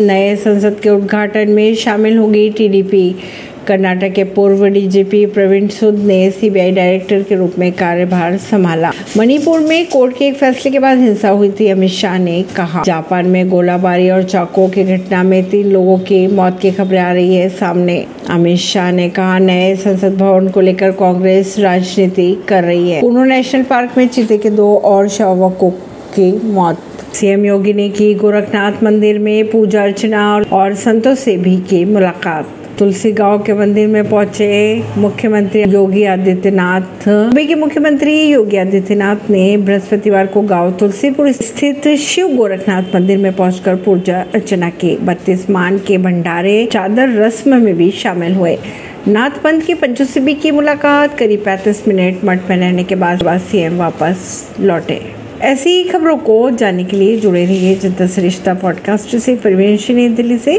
नए संसद के उद्घाटन में शामिल होगी टीडीपी। कर्नाटक के पूर्व डीजीपी प्रवीण सुद ने सीबीआई डायरेक्टर के रूप में कार्यभार संभाला। मणिपुर में कोर्ट के एक फैसले के बाद हिंसा हुई थी, अमित शाह ने कहा। जापान में गोलाबारी और चाकू की घटना में तीन लोगों की मौत की खबरें आ रही है सामने। अमित शाह ने कहा, नए संसद भवन को लेकर कांग्रेस राजनीति कर रही है। पूर्णो नेशनल पार्क में चीते के दो और शावकों की मौत। सीएम योगी ने की गोरखनाथ मंदिर में पूजा अर्चना और संतों से भी की मुलाकात। तुलसी गाँव के मंदिर में पहुँचे मुख्यमंत्री योगी आदित्यनाथ। मुंबई के मुख्यमंत्री योगी आदित्यनाथ ने बृहस्पतिवार को गाँव तुलसीपुर स्थित शिव गोरखनाथ मंदिर में पहुंचकर पूजा अर्चना की। बत्तीस मान के भंडारे चादर रस्म में भी शामिल हुए। नाथ पंथ की पंचोसिबी की मुलाकात, करीब पैंतीस मिनट मठ में रहने के बाद सीएम वापस लौटे। ऐसी ही खबरों को जानने के लिए जुड़े रहिए जनता सरिश्ता पॉडकास्ट से, परवीन दिल्ली से।